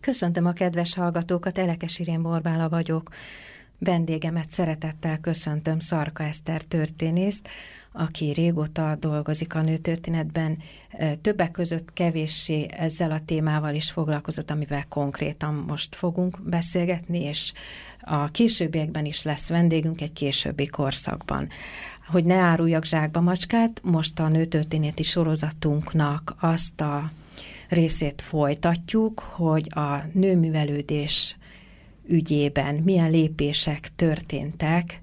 Köszöntöm a kedves hallgatókat, Elekes Irén Borbála vagyok. Vendégemet szeretettel köszöntöm Szarka Eszter történészt, aki régóta dolgozik a nőtörténetben, többek között kevéssé ezzel a témával is foglalkozott, amivel konkrétan most fogunk beszélgetni, és a későbbiekben is lesz vendégünk egy későbbi korszakban. Hogy ne áruljak zsákba macskát, most a nőtörténeti sorozatunknak azt a részét folytatjuk, hogy a nőművelődés ügyében milyen lépések történtek.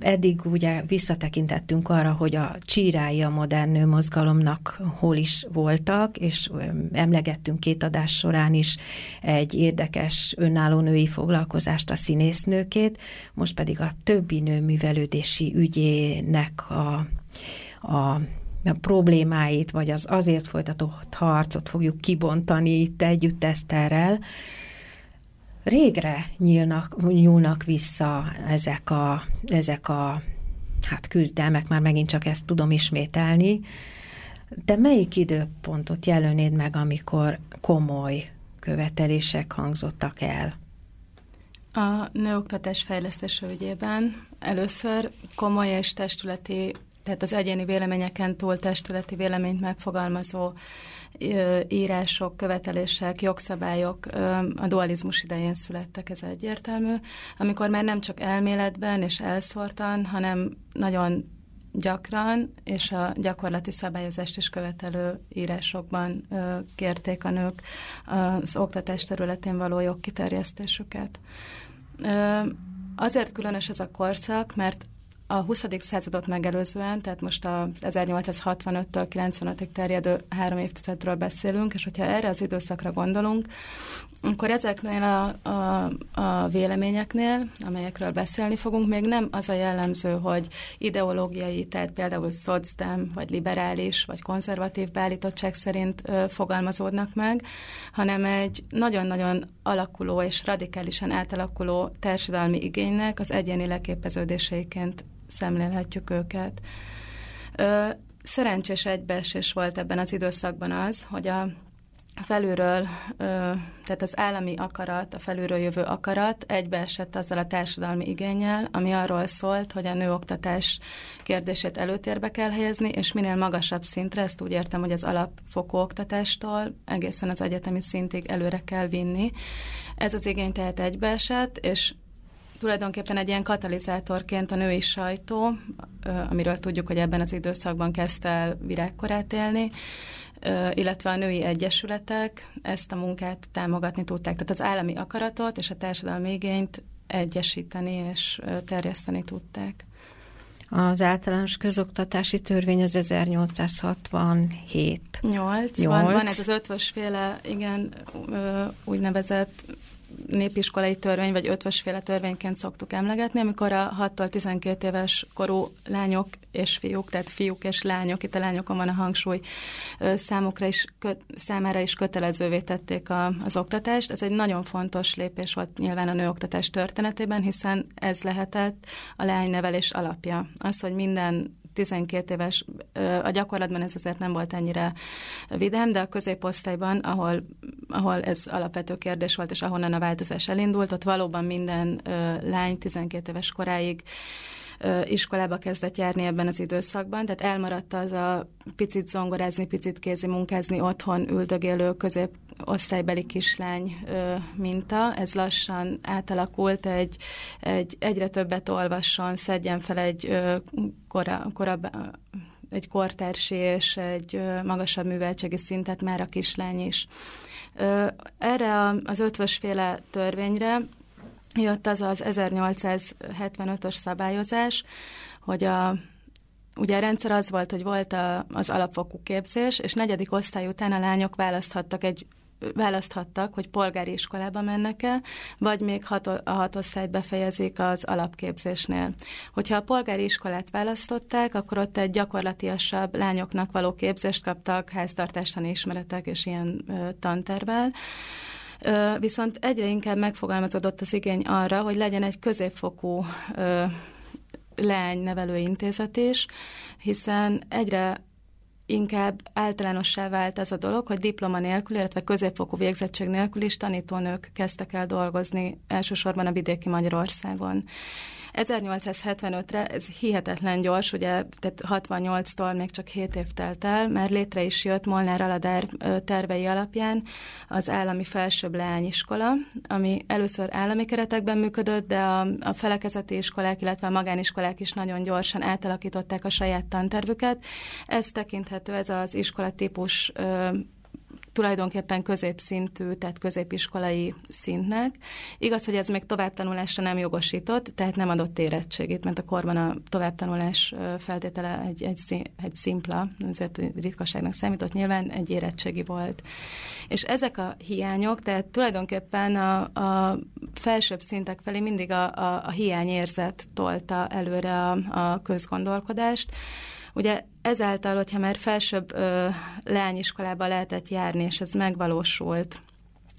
Eddig ugye visszatekintettünk arra, hogy a csírái a modern nőmozgalomnak hol is voltak, és emlegettünk két adás során is egy érdekes önálló női foglalkozást, a színésznőkét, most pedig a többi nőművelődési ügyének a, a problémáit, vagy az azért folytatott harcot fogjuk kibontani itt együtt Eszterrel, régre nyílnak, nyúlnak vissza ezek a, ezek a hát küzdelmek, már megint csak ezt tudom ismételni, de melyik időpontot jelölnéd meg, amikor komoly követelések hangzottak el? A nőoktatás fejlesztése ügyében először komoly és testületi tehát az egyéni véleményeken túl testületi véleményt megfogalmazó írások, követelések, jogszabályok a dualizmus idején születtek, ez egyértelmű, amikor már nem csak elméletben és elszórtan, hanem nagyon gyakran és a gyakorlati szabályozást is követelő írásokban kérték a nők az oktatás területén való jogkiterjesztésüket. Azért különös ez a korszak, mert a 20. századot megelőzően, tehát most a 1865-től 95-ig terjedő három évtizedről beszélünk, és hogyha erre az időszakra gondolunk, akkor ezeknél a, a, a véleményeknél, amelyekről beszélni fogunk, még nem az a jellemző, hogy ideológiai, tehát például szocdem, vagy liberális, vagy konzervatív beállítottság szerint ö, fogalmazódnak meg, hanem egy nagyon-nagyon alakuló és radikálisan átalakuló társadalmi igénynek az egyéni leképeződéseiként szemlélhetjük őket. Szerencsés egybeesés volt ebben az időszakban az, hogy a felülről, tehát az állami akarat, a felülről jövő akarat egybeesett azzal a társadalmi igényel, ami arról szólt, hogy a nőoktatás kérdését előtérbe kell helyezni, és minél magasabb szintre, ezt úgy értem, hogy az alapfokú oktatástól egészen az egyetemi szintig előre kell vinni. Ez az igény tehát egybeesett, és tulajdonképpen egy ilyen katalizátorként a női sajtó, amiről tudjuk, hogy ebben az időszakban kezdte el virágkorát élni, illetve a női egyesületek ezt a munkát támogatni tudták. Tehát az állami akaratot és a társadalmi igényt egyesíteni és terjeszteni tudták. Az általános közoktatási törvény az 1867. 8. 8. Van, van ez az ötvösféle, igen, úgynevezett népiskolai törvény, vagy ötvösféle törvényként szoktuk emlegetni, amikor a 6-tól 12 éves korú lányok és fiúk, tehát fiúk és lányok, itt a lányokon van a hangsúly, számukra is, számára is kötelezővé tették a, az oktatást. Ez egy nagyon fontos lépés volt nyilván a nőoktatás történetében, hiszen ez lehetett a lánynevelés alapja. Az, hogy minden 12 éves, a gyakorlatban ez azért nem volt ennyire vidám, de a középosztályban, ahol, ahol ez alapvető kérdés volt, és ahonnan a változás elindult, ott valóban minden lány 12 éves koráig iskolába kezdett járni ebben az időszakban, tehát elmaradt az a picit zongorázni, picit kézi munkázni, otthon üldögélő középosztálybeli kislány minta. Ez lassan átalakult egy, egy egyre többet olvasson, szedjen fel egy kora, korab, egy kortársi és egy magasabb műveltségi szintet már a kislány is. Erre az ötvösféle törvényre jött az az 1875-ös szabályozás, hogy a Ugye a rendszer az volt, hogy volt a, az alapfokú képzés, és negyedik osztály után a lányok választhattak egy választhattak, hogy polgári iskolába mennek-e, vagy még hat, a hatosztályt befejezik az alapképzésnél. Hogyha a polgári iskolát választották, akkor ott egy gyakorlatiasabb lányoknak való képzést kaptak, háztartástani ismeretek és ilyen ö, tantervel. Viszont egyre inkább megfogalmazódott az igény arra, hogy legyen egy középfokú leánynevelő intézet is, hiszen egyre inkább általánossá vált ez a dolog, hogy diploma nélkül, illetve középfokú végzettség nélkül is tanítónők kezdtek el dolgozni elsősorban a vidéki Magyarországon. 1875-re ez hihetetlen gyors, ugye, tehát 68-tól még csak 7 év telt el, mert létre is jött Molnár Aladár tervei alapján az állami felsőbb leányiskola, ami először állami keretekben működött, de a, a felekezeti iskolák, illetve a magániskolák is nagyon gyorsan átalakították a saját tantervüket. Ez tekinthető, ez az iskolatípus tulajdonképpen középszintű, tehát középiskolai szintnek. Igaz, hogy ez még továbbtanulásra nem jogosított, tehát nem adott érettségét, mert a korban a továbbtanulás feltétele egy, egy, egy szimpla, ezért ritkaságnak számított, nyilván egy érettségi volt. És ezek a hiányok, tehát tulajdonképpen a, a felsőbb szintek felé mindig a, a, a hiányérzet tolta előre a, a közgondolkodást, Ugye ezáltal, hogyha már felsőbb ö, leányiskolába lehetett járni, és ez megvalósult,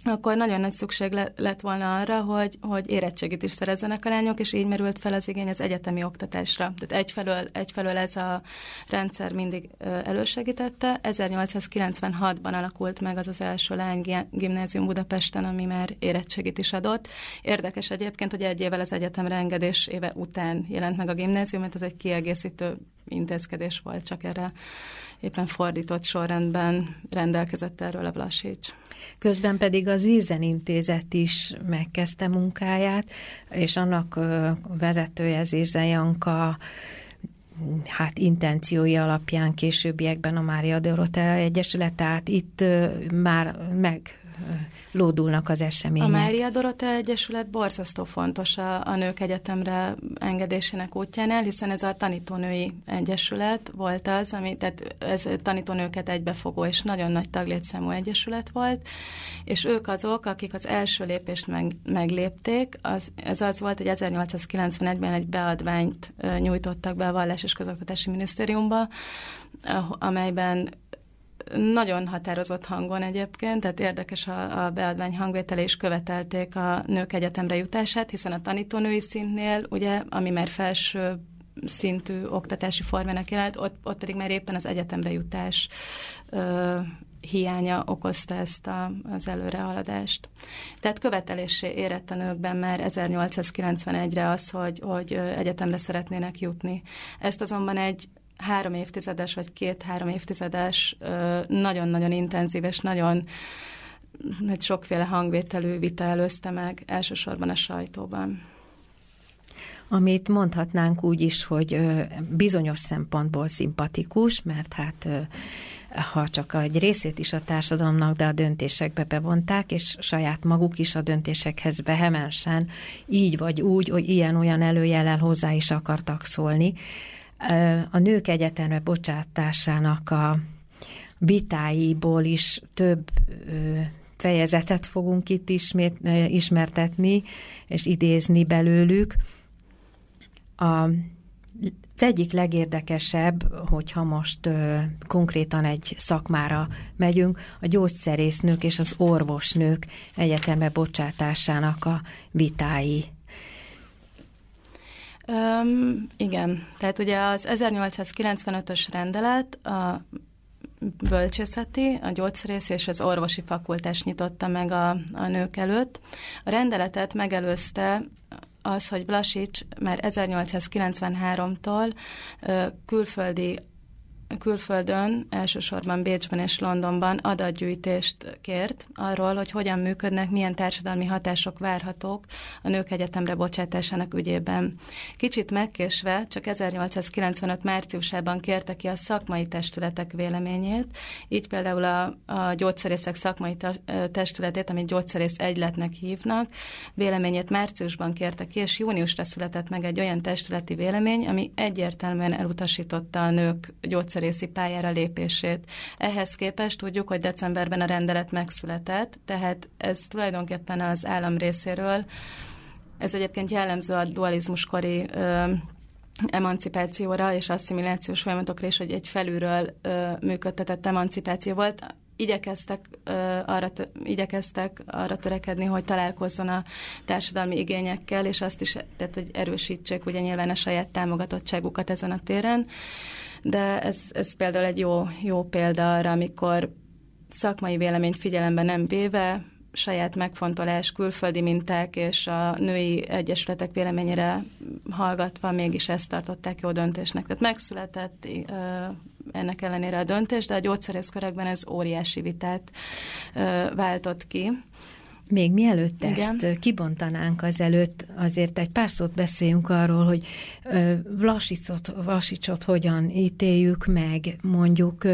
akkor nagyon nagy szükség lett volna arra, hogy, hogy érettségit is szerezzenek a lányok, és így merült fel az igény az egyetemi oktatásra. Tehát egyfelől, egyfelől ez a rendszer mindig elősegítette. 1896-ban alakult meg az az első lány gimnázium Budapesten, ami már érettségit is adott. Érdekes egyébként, hogy egy évvel az egyetemre engedés éve után jelent meg a gimnázium, mert ez egy kiegészítő intézkedés volt, csak erre éppen fordított sorrendben rendelkezett erről a Vlasics. Közben pedig az Írzen Intézet is megkezdte munkáját, és annak vezetője az Írzen Janka hát intenciói alapján későbbiekben a Mária Dorotea Egyesület, tehát itt már meg lódulnak az események. A Mária Dorotea Egyesület borzasztó fontos a, a nők egyetemre engedésének útjánál, hiszen ez a tanítónői egyesület volt az, ami, tehát ez tanítónőket egybefogó és nagyon nagy taglétszámú egyesület volt, és ők azok, akik az első lépést meg, meglépték, az, ez az volt, hogy 1891-ben egy beadványt nyújtottak be a Vallás és Közoktatási Minisztériumba, amelyben nagyon határozott hangon egyébként, tehát érdekes a, a beadvány hangvétele is követelték a nők egyetemre jutását, hiszen a tanítónői szintnél, ugye, ami már felső szintű oktatási formának jelent, ott, ott pedig már éppen az egyetemre jutás ö, hiánya okozta ezt a, az előrehaladást. Tehát követelésé érett a nőkben már 1891-re az, hogy, hogy egyetemre szeretnének jutni. Ezt azonban egy három évtizedes vagy két-három évtizedes nagyon-nagyon intenzív és nagyon egy sokféle hangvételű vita előzte meg, elsősorban a sajtóban. Amit mondhatnánk úgy is, hogy bizonyos szempontból szimpatikus, mert hát ha csak egy részét is a társadalomnak, de a döntésekbe bevonták, és saját maguk is a döntésekhez vehemensen, így vagy úgy, hogy ilyen-olyan előjellel hozzá is akartak szólni a nők egyetemre bocsátásának a vitáiból is több fejezetet fogunk itt ismét, ismertetni, és idézni belőlük. A az egyik legérdekesebb, hogyha most ö, konkrétan egy szakmára megyünk, a gyógyszerésznők és az orvosnők egyetembe bocsátásának a vitái. Um, igen, tehát ugye az 1895-ös rendelet a bölcsészeti, a gyógyszerész és az orvosi fakultás nyitotta meg a, a nők előtt. A rendeletet megelőzte az, hogy Vlasics már 1893-tól külföldi külföldön, elsősorban Bécsben és Londonban adatgyűjtést kért arról, hogy hogyan működnek, milyen társadalmi hatások várhatók a nők egyetemre bocsátásának ügyében. Kicsit megkésve, csak 1895 márciusában kérte ki a szakmai testületek véleményét, így például a, a gyógyszerészek szakmai testületét, amit gyógyszerész egyletnek hívnak, véleményét márciusban kérte ki, és júniusra született meg egy olyan testületi vélemény, ami egyértelműen elutasította a nők gyógyszerészek gyógyszerészi pályára lépését. Ehhez képest tudjuk, hogy decemberben a rendelet megszületett, tehát ez tulajdonképpen az állam részéről, ez egyébként jellemző a dualizmuskori ö, emancipációra és asszimilációs folyamatokra is, hogy egy felülről ö, működtetett emancipáció volt. Igyekeztek, ö, arra, igyekeztek arra törekedni, hogy találkozzon a társadalmi igényekkel, és azt is, tehát, hogy erősítsék ugye nyilván a saját támogatottságukat ezen a téren. De ez, ez például egy jó, jó példa arra, amikor szakmai véleményt figyelembe nem véve, saját megfontolás, külföldi minták és a női egyesületek véleményére hallgatva mégis ezt tartották jó döntésnek. Tehát megszületett ennek ellenére a döntés, de a gyógyszerészkörökben ez óriási vitát váltott ki. Még mielőtt Igen. ezt kibontanánk azelőtt, azért egy pár szót beszéljünk arról, hogy Vlasicot, Vlasicsot hogyan ítéljük meg, mondjuk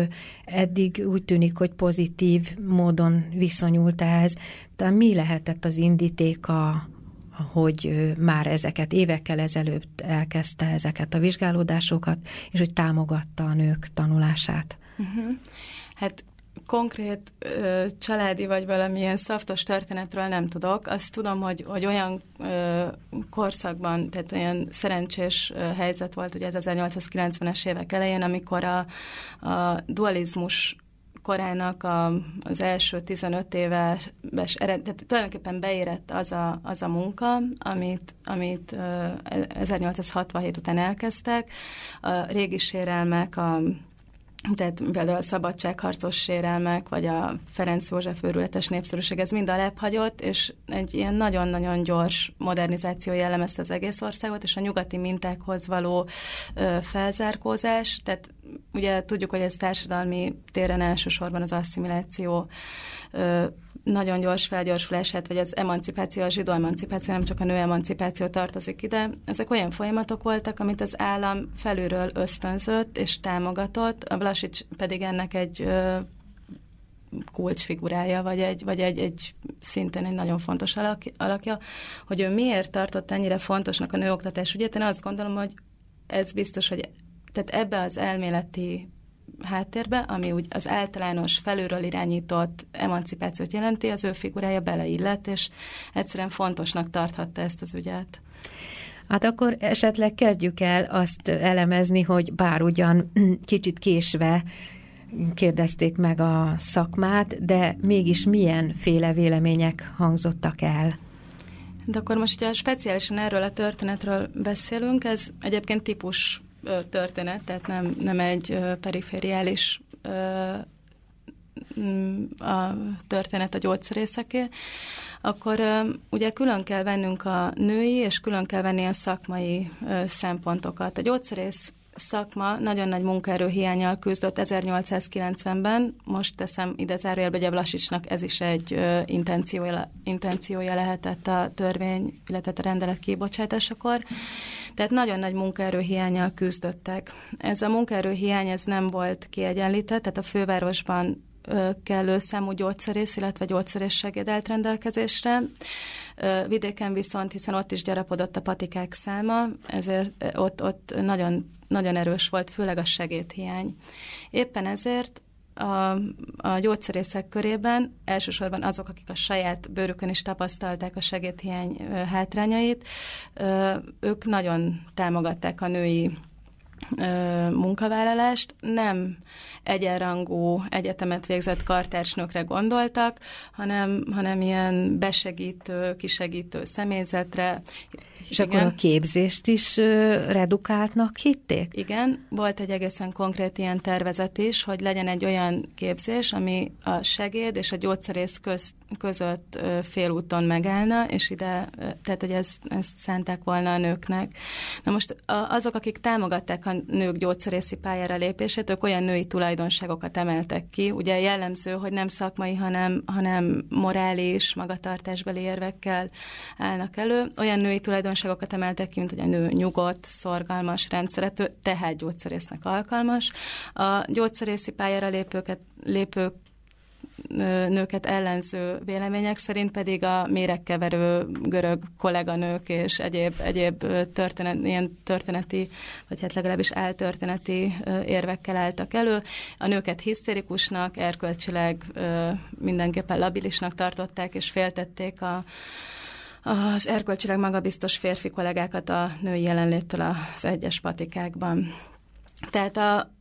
eddig úgy tűnik, hogy pozitív módon viszonyult ehhez. Tehát mi lehetett az indítéka, hogy már ezeket évekkel ezelőtt elkezdte ezeket a vizsgálódásokat, és hogy támogatta a nők tanulását? Uh-huh. Hát konkrét ö, családi vagy valamilyen szaftos történetről nem tudok. Azt tudom, hogy, hogy olyan ö, korszakban, tehát olyan szerencsés ö, helyzet volt, ugye ez 1890-es évek elején, amikor a, a dualizmus korának a, az első 15 éves ered, tehát tulajdonképpen beérett az a, az a munka, amit, amit 1867 után elkezdtek. A régi sérelmek, a tehát például a szabadságharcos sérelmek, vagy a Ferenc József őrületes népszerűség, ez mind alább hagyott, és egy ilyen nagyon-nagyon gyors modernizáció jellemezte az egész országot, és a nyugati mintákhoz való ö, felzárkózás, tehát ugye tudjuk, hogy ez társadalmi téren elsősorban az asszimiláció ö, nagyon gyors felgyorsulását, vagy az emancipáció, a zsidó emancipáció, nem csak a nő emancipáció tartozik ide. Ezek olyan folyamatok voltak, amit az állam felülről ösztönzött és támogatott, a Vlasics pedig ennek egy ö, kulcsfigurája, vagy egy, vagy egy, egy szintén egy nagyon fontos alakja, hogy ő miért tartott ennyire fontosnak a nőoktatás ügyét. Én azt gondolom, hogy ez biztos, hogy tehát ebbe az elméleti háttérbe, ami úgy az általános felülről irányított emancipációt jelenti, az ő figurája beleillett, és egyszerűen fontosnak tarthatta ezt az ügyet. Hát akkor esetleg kezdjük el azt elemezni, hogy bár ugyan kicsit késve kérdezték meg a szakmát, de mégis milyen féle vélemények hangzottak el? De akkor most, hogyha speciálisan erről a történetről beszélünk, ez egyébként típus történet, tehát nem, nem egy perifériális mm, a történet a gyógyszerészeké, akkor ugye külön kell vennünk a női, és külön kell venni a szakmai szempontokat. A gyógyszerész szakma nagyon nagy munkaerőhiányjal küzdött 1890-ben, most teszem ide zárójelbe, hogy a Vlasicsnak ez is egy ö, intenciója, intenciója lehetett a törvény, illetve a rendelet kibocsátásakor. Tehát nagyon nagy munkaerőhiányjal küzdöttek. Ez a munkaerőhiány ez nem volt kiegyenlített, tehát a fővárosban kellő számú gyógyszerész, illetve gyógyszerész segédelt rendelkezésre. Vidéken viszont, hiszen ott is gyarapodott a patikák száma, ezért ott, ott nagyon, nagyon erős volt, főleg a segédhiány. Éppen ezért a, a gyógyszerészek körében elsősorban azok, akik a saját bőrükön is tapasztalták a segédhiány hátrányait, ők nagyon támogatták a női munkavállalást, nem egyenrangú egyetemet végzett kartársnőkre gondoltak, hanem, hanem ilyen besegítő, kisegítő személyzetre, és Igen. akkor a képzést is redukáltnak hitték? Igen, volt egy egészen konkrét ilyen tervezet is, hogy legyen egy olyan képzés, ami a segéd és a gyógyszerész köz, között félúton megállna, és ide, tehát hogy ezt, ezt szánták volna a nőknek. Na most azok, akik támogatták a nők gyógyszerészi pályára lépését, ők olyan női tulajdonságokat emeltek ki. Ugye jellemző, hogy nem szakmai, hanem, hanem morális, magatartásbeli érvekkel állnak elő. Olyan női tulajdonságokat, tulajdonságokat emeltek ki, mint hogy a nő nyugodt, szorgalmas, rendszerető, tehát gyógyszerésznek alkalmas. A gyógyszerészi pályára lépőket, lépők nőket ellenző vélemények szerint pedig a méregkeverő görög kolléganők és egyéb, egyéb történet, ilyen történeti, vagy hát legalábbis áltörténeti érvekkel álltak elő. A nőket hisztérikusnak, erkölcsileg mindenképpen labilisnak tartották, és féltették a, az erkölcsileg magabiztos férfi kollégákat a női jelenléttől az egyes patikákban. Tehát a,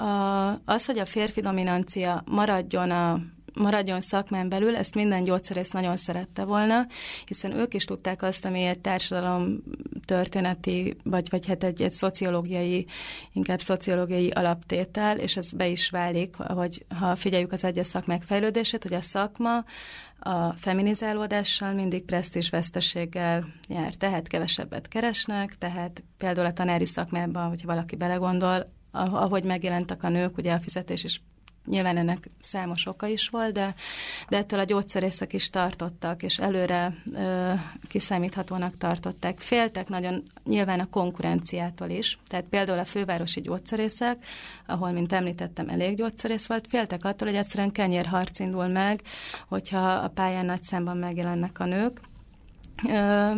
a, az, hogy a férfi dominancia maradjon a maradjon szakmán belül, ezt minden gyógyszerész nagyon szerette volna, hiszen ők is tudták azt, ami egy társadalom történeti, vagy, vagy hát egy, egy szociológiai, inkább szociológiai alaptétel, és ez be is válik, hogy ha figyeljük az egyes szakmák fejlődését, hogy a szakma a feminizálódással mindig presztízs veszteséggel jár, tehát kevesebbet keresnek, tehát például a tanári szakmában, hogyha valaki belegondol, ahogy megjelentek a nők, ugye a fizetés is Nyilván ennek számos oka is volt, de, de ettől a gyógyszerészek is tartottak, és előre ö, kiszámíthatónak tartották. Féltek nagyon nyilván a konkurenciától is. Tehát például a fővárosi gyógyszerészek, ahol, mint említettem, elég gyógyszerész volt, féltek attól, hogy egyszerűen kenyérharc indul meg, hogyha a pályán nagy számban megjelennek a nők. Ö,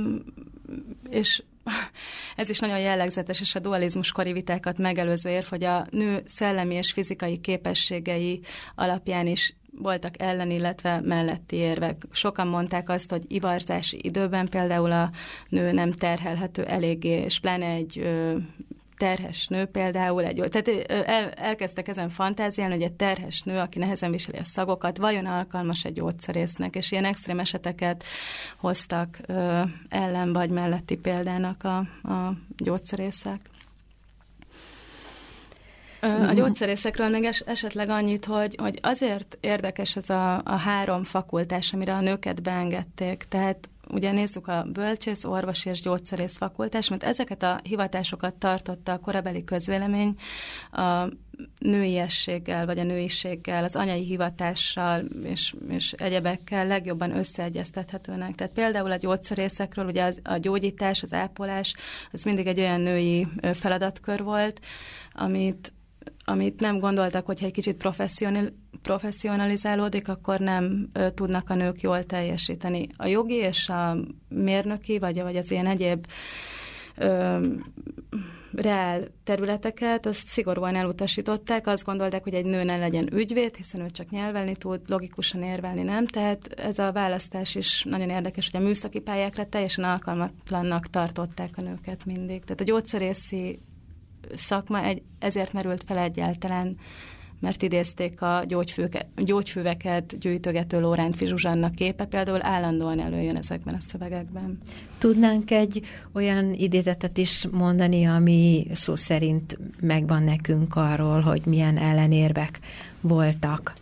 és ez is nagyon jellegzetes, és a dualizmus kori vitákat megelőző érv, hogy a nő szellemi és fizikai képességei alapján is voltak ellen, illetve melletti érvek. Sokan mondták azt, hogy ivarzási időben például a nő nem terhelhető eléggé, és pláne egy ö, terhes nő például, egy, tehát el, elkezdtek ezen fantáziálni, hogy egy terhes nő, aki nehezen viseli a szagokat, vajon alkalmas egy gyógyszerésznek, és ilyen extrém eseteket hoztak ö, ellen vagy melletti példának a, a gyógyszerészek. A gyógyszerészekről még es, esetleg annyit, hogy, hogy azért érdekes ez a, a három fakultás, amire a nőket beengedték. Tehát ugye nézzük a bölcsész, orvos és gyógyszerész fakultás, mert ezeket a hivatásokat tartotta a korabeli közvélemény a nőiességgel, vagy a nőiséggel, az anyai hivatással és, és egyebekkel legjobban összeegyeztethetőnek. Tehát például a gyógyszerészekről, ugye az, a gyógyítás, az ápolás, az mindig egy olyan női feladatkör volt, amit amit nem gondoltak, hogyha egy kicsit professzionál, professzionalizálódik, akkor nem ö, tudnak a nők jól teljesíteni. A jogi és a mérnöki, vagy, vagy az ilyen egyéb ö, reál területeket, azt szigorúan elutasították, azt gondolták, hogy egy nő ne legyen ügyvéd, hiszen ő csak nyelvelni tud, logikusan érvelni nem, tehát ez a választás is nagyon érdekes, hogy a műszaki pályákra teljesen alkalmatlannak tartották a nőket mindig. Tehát a gyógyszerészi szakma egy, ezért merült fel egyáltalán, mert idézték a gyógyfőke, gyűjtögető Lóránt Zsuzsannak képe, például állandóan előjön ezekben a szövegekben. Tudnánk egy olyan idézetet is mondani, ami szó szerint megvan nekünk arról, hogy milyen ellenérvek voltak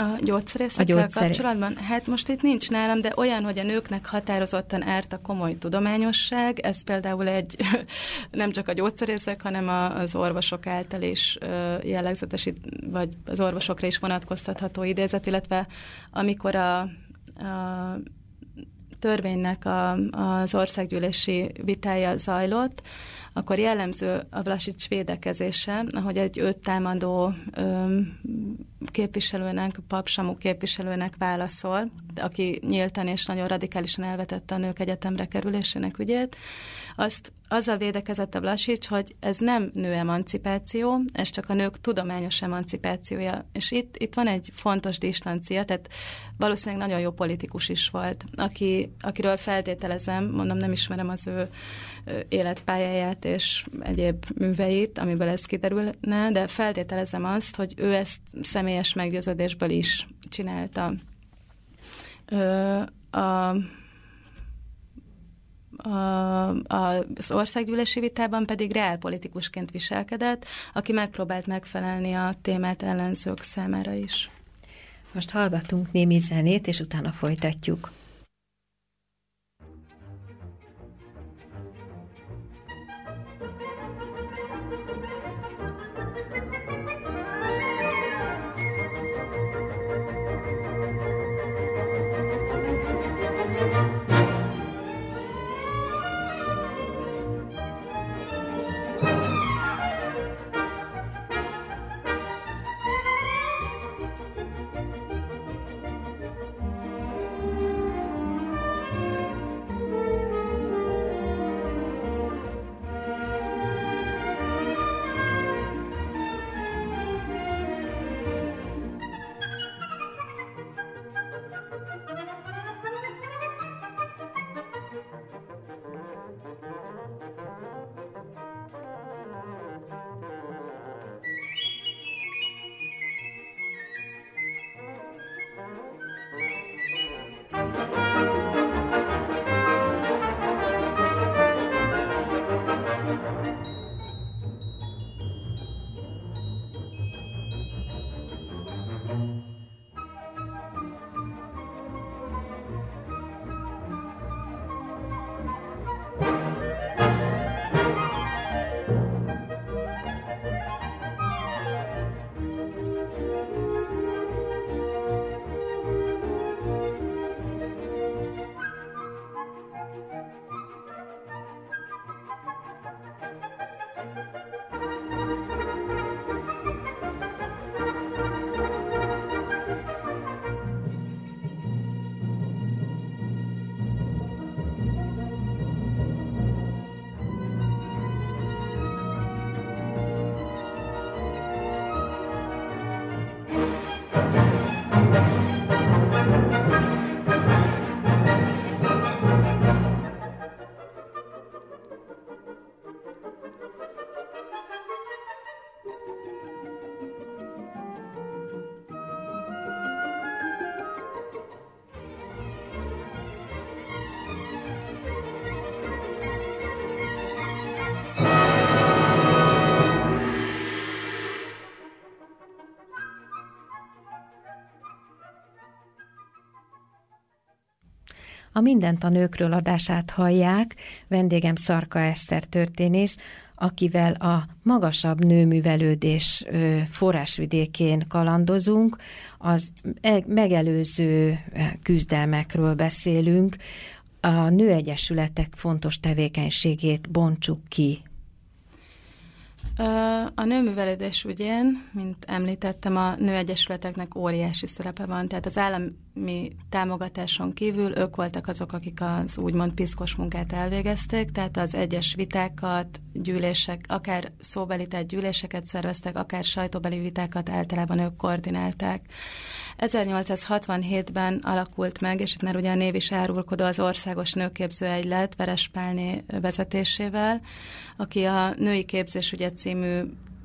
a gyógyszerészekkel a gyógyszer... kapcsolatban? Hát most itt nincs nálam, de olyan, hogy a nőknek határozottan árt a komoly tudományosság, ez például egy nem csak a gyógyszerészek, hanem az orvosok által is jellegzetesít, vagy az orvosokra is vonatkoztatható idézet, illetve amikor a, a törvénynek a, az országgyűlési vitája zajlott, akkor jellemző a Vlasics védekezése, ahogy egy őt támadó öm, képviselőnek, papsamú képviselőnek válaszol, aki nyíltan és nagyon radikálisan elvetette a nők egyetemre kerülésének ügyét, azt azzal védekezett a Blasics, hogy ez nem nő emancipáció, ez csak a nők tudományos emancipációja. És itt, itt van egy fontos distancia, tehát valószínűleg nagyon jó politikus is volt, aki, akiről feltételezem, mondom, nem ismerem az ő életpályáját és egyéb műveit, amiből ez kiderülne, de feltételezem azt, hogy ő ezt személyes meggyőződésből is csinálta. Ö, a az országgyűlési vitában pedig reálpolitikusként viselkedett, aki megpróbált megfelelni a témát ellenzők számára is. Most hallgatunk némi zenét, és utána folytatjuk. A Mindent a nőkről adását hallják, vendégem Szarka Eszter történész, akivel a magasabb nőművelődés forrásvidékén kalandozunk, az e, megelőző küzdelmekről beszélünk, a nőegyesületek fontos tevékenységét bontsuk ki. A nőművelődés ügyén, mint említettem, a nőegyesületeknek óriási szerepe van, tehát az állami támogatáson kívül ők voltak azok, akik az úgymond piszkos munkát elvégezték, tehát az egyes vitákat, gyűlések, akár szóbeli, tehát gyűléseket szerveztek, akár sajtóbeli vitákat általában ők koordinálták. 1867-ben alakult meg, és itt már ugye a név is árulkodó az Országos Nőképző Egylet Verespálné vezetésével, aki a Női Képzés ugye című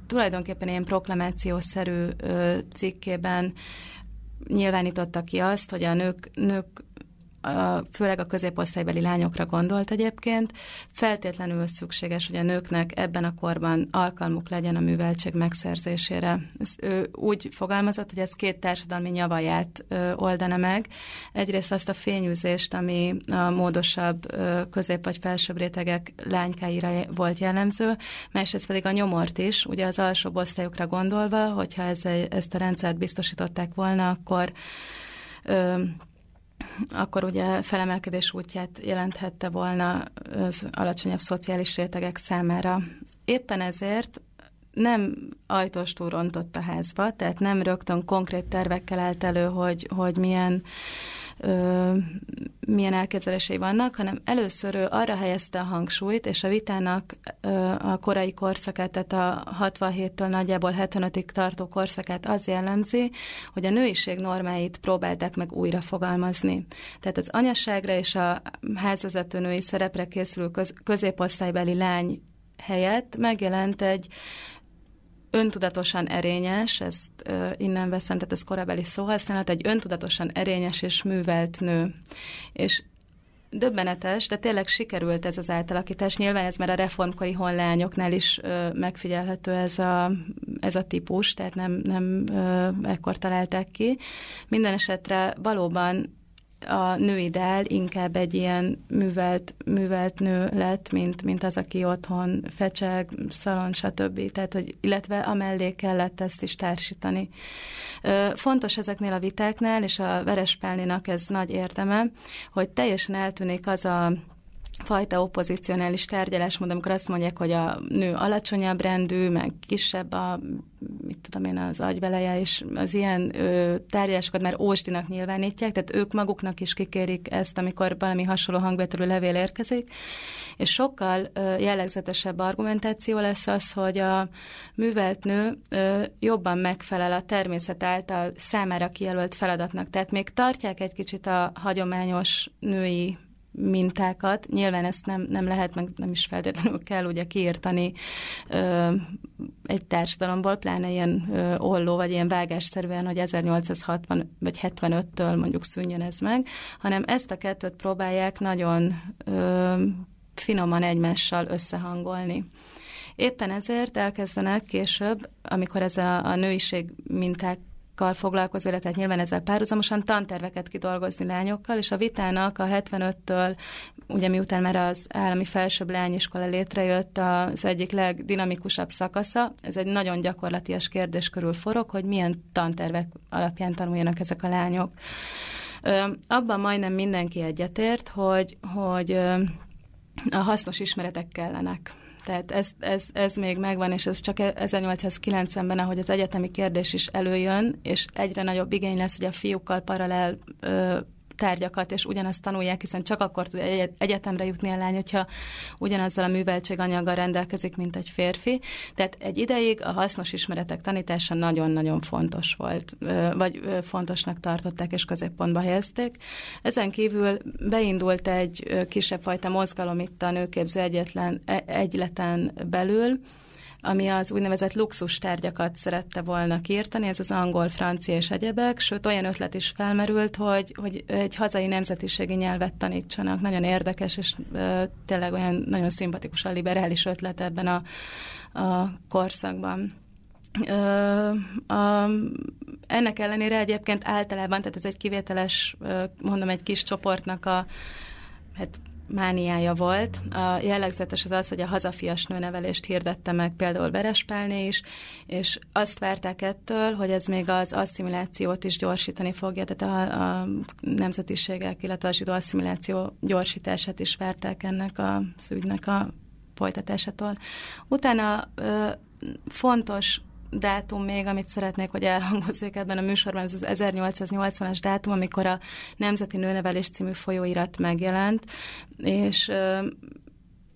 tulajdonképpen ilyen proklamációszerű cikkében nyilvánította ki azt, hogy a nők, nők főleg a középosztálybeli lányokra gondolt egyébként, feltétlenül szükséges, hogy a nőknek ebben a korban alkalmuk legyen a műveltség megszerzésére. Ez, ő úgy fogalmazott, hogy ez két társadalmi nyavaját oldana meg. Egyrészt azt a fényűzést, ami a módosabb közép vagy felsőbb rétegek lánykáira volt jellemző, másrészt pedig a nyomort is, ugye az alsó osztályokra gondolva, hogyha ez, ezt a rendszert biztosították volna, akkor ö, akkor ugye felemelkedés útját jelenthette volna az alacsonyabb szociális rétegek számára. Éppen ezért nem ajtóstól rontott a házba, tehát nem rögtön konkrét tervekkel állt elő, hogy, hogy milyen ö, milyen elképzelései vannak, hanem először ő arra helyezte a hangsúlyt, és a vitának ö, a korai korszakát, tehát a 67-től nagyjából 75-ig tartó korszakát az jellemzi, hogy a nőiség normáit próbálták meg újra fogalmazni. Tehát az anyaságra és a házvezető női szerepre készülő köz, középosztálybeli lány helyett megjelent egy öntudatosan erényes, ezt ö, innen veszem, tehát ez korabeli szóhasználat, egy öntudatosan erényes és művelt nő. És döbbenetes, de tényleg sikerült ez az átalakítás. Nyilván ez már a reformkori honlányoknál is ö, megfigyelhető ez a, ez a típus, tehát nem, nem ö, ekkor találták ki. Minden esetre valóban a nőideál inkább egy ilyen művelt, művelt nő lett, mint, mint az, aki otthon fecseg, szalon, stb. Tehát, hogy, illetve amellé kellett ezt is társítani. Fontos ezeknél a vitáknál, és a Verespálninak ez nagy érdeme, hogy teljesen eltűnik az a fajta oppozicionális tárgyalásmód, amikor azt mondják, hogy a nő alacsonyabb rendű, meg kisebb a, mit tudom én, az agyveleje, és az ilyen ö, tárgyalásokat már ósdinak nyilvánítják, tehát ők maguknak is kikérik ezt, amikor valami hasonló hangvetülő levél érkezik, és sokkal ö, jellegzetesebb argumentáció lesz az, hogy a művelt nő ö, jobban megfelel a természet által számára kijelölt feladatnak, tehát még tartják egy kicsit a hagyományos női mintákat. Nyilván ezt nem, nem lehet, meg nem is feltétlenül kell ugye kiírtani ö, egy társadalomból, pláne ilyen ö, olló, vagy ilyen vágásszerűen, hogy 1860 vagy 75-től mondjuk szűnjön ez meg, hanem ezt a kettőt próbálják nagyon ö, finoman egymással összehangolni. Éppen ezért elkezdenek később, amikor ez a, a nőiség minták kal foglalkozó, illetve hát nyilván ezzel párhuzamosan tanterveket kidolgozni lányokkal, és a vitának a 75-től, ugye miután már az állami felsőbb lányiskola létrejött, az egyik legdinamikusabb szakasza, ez egy nagyon gyakorlatias kérdés körül forog, hogy milyen tantervek alapján tanuljanak ezek a lányok. Abban majdnem mindenki egyetért, hogy, hogy a hasznos ismeretek kellenek tehát ez, ez, ez még megvan, és ez csak 1890-ben, ahogy az egyetemi kérdés is előjön, és egyre nagyobb igény lesz, hogy a fiúkkal paralel ö, tárgyakat, és ugyanazt tanulják, hiszen csak akkor tud egy egyetemre jutni a lány, hogyha ugyanazzal a műveltséganyaggal rendelkezik, mint egy férfi. Tehát egy ideig a hasznos ismeretek tanítása nagyon-nagyon fontos volt, vagy fontosnak tartották és középpontba helyezték. Ezen kívül beindult egy kisebb fajta mozgalom itt a nőképző egyetlen, e, egyleten belül, ami az úgynevezett luxus tárgyakat szerette volna kiirtani, ez az angol, francia és egyebek, sőt olyan ötlet is felmerült, hogy, hogy egy hazai nemzetiségi nyelvet tanítsanak. Nagyon érdekes, és e, tényleg olyan nagyon szimpatikus a liberális ötlet ebben a, a korszakban. Ö, a, ennek ellenére egyébként általában, tehát ez egy kivételes, mondom, egy kis csoportnak a hát mániája volt. A jellegzetes az az, hogy a hazafias nőnevelést hirdette meg például Verespálné is, és azt várták ettől, hogy ez még az asszimilációt is gyorsítani fogja, tehát a, a nemzetiségek, illetve a zsidó asszimiláció gyorsítását is várták ennek a ügynek a folytatásától. Utána ö, fontos dátum még, amit szeretnék, hogy elhangozzék ebben a műsorban, ez az 1880-as dátum, amikor a Nemzeti Nőnevelés című folyóirat megjelent, és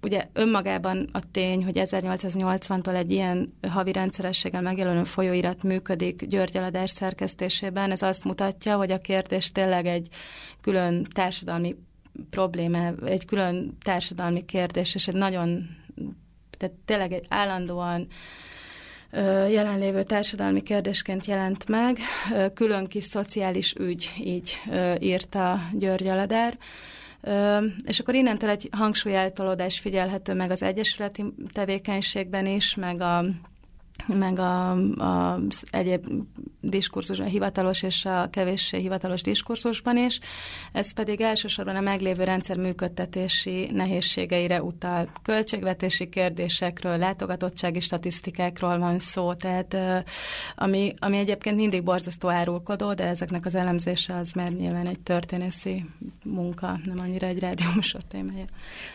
ugye önmagában a tény, hogy 1880-tól egy ilyen havi rendszerességgel megjelenő folyóirat működik György Aladás szerkesztésében, ez azt mutatja, hogy a kérdés tényleg egy külön társadalmi probléma, egy külön társadalmi kérdés, és egy nagyon, tehát tényleg egy állandóan jelenlévő társadalmi kérdésként jelent meg. Külön kis szociális ügy, így írta György Aladár. És akkor innentől egy hangsúlyeltolódás figyelhető meg az egyesületi tevékenységben is, meg a meg a, a, az egyéb diskurzus, a hivatalos és a kevéssé hivatalos diskurzusban is. Ez pedig elsősorban a meglévő rendszer működtetési nehézségeire utal. Költségvetési kérdésekről, látogatottsági statisztikákról van szó, tehát ami, ami egyébként mindig borzasztó árulkodó, de ezeknek az elemzése az már nyilván egy történészi munka, nem annyira egy rádióműsor témája.